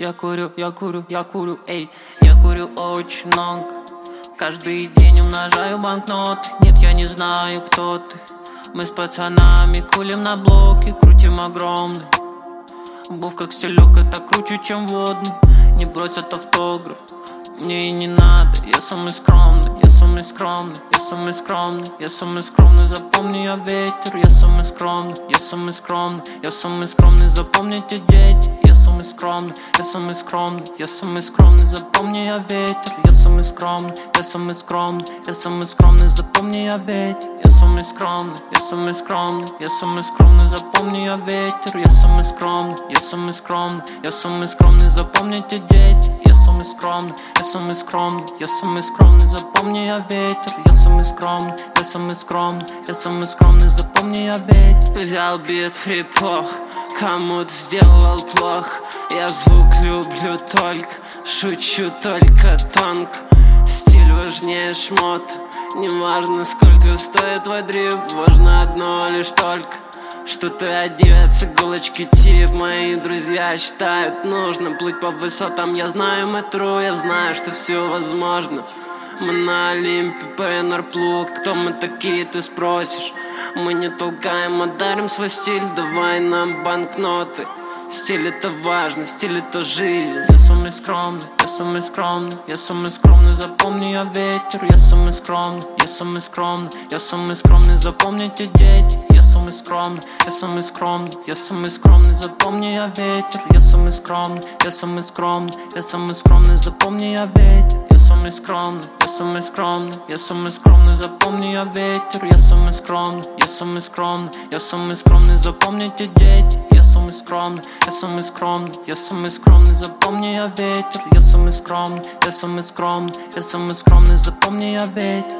Я курю, я курю, я курю, эй. Я курю очень много. Каждый день умножаю банкноты. Нет, я не знаю, кто ты. Мы с пацанами кулим на блоке Крутим огромный. Був как стелек, это круче, чем водный. Не бросят автограф. Мне и не надо, я самый скромный, я самый скромный, я самый скромный, я самый скромный, запомни я ветер, я самый скромный, я самый скромный, я самый скромный, запомните дети, я самый скромный, самый скромный, я самый скромный, запомни я ветер, я самый скромный, я самый скромный, я самый скромный, запомни я ветер, я самый скромный, я самый скромный, я самый скромный, запомни я ветер, я самый скромный, я самый скромный, я самый скромный, запомните дети, я самый скромный, я самый скромный, я самый скромный, запомни я ветер, я самый скромный, я самый скромный, я самый скромный, запомни я ветер. Взял бит фри плох, кому-то сделал плохо, я звук люблю только, шучу только тонко, стиль важнее шмот, не важно сколько стоит твой дрип, важно одно лишь только что ты одеваться, иголочки тип. Мои друзья считают нужно плыть по высотам. Я знаю метро, я знаю, что все возможно Мы на Олимпе, ПНР плуг. Кто мы такие, ты спросишь? Мы не толкаем, а дарим свой стиль. Давай нам банкноты. Стиль это важно, стиль это жизнь. Я самый скромный, я самый скромный. Я самый скромный, запомни я ветер. Я самый скромный, я самый скромный. Я самый скромный, запомните дети. Я самый скромный, я самый скромный. Я самый скромный, запомни я ветер. Я самый скромный, я самый скромный. Я самый скромный, запомни я ветер Я самый скромный, я самый скромный Я самый скромный, запомни я ветер Я самый скромный, я самый скромный Я самый скромный, запомните дети Я самый скромный, я самый скромный Я самый скромный, запомни я ветер Я самый скромный, я самый скромный Я самый скромный, запомни я ветер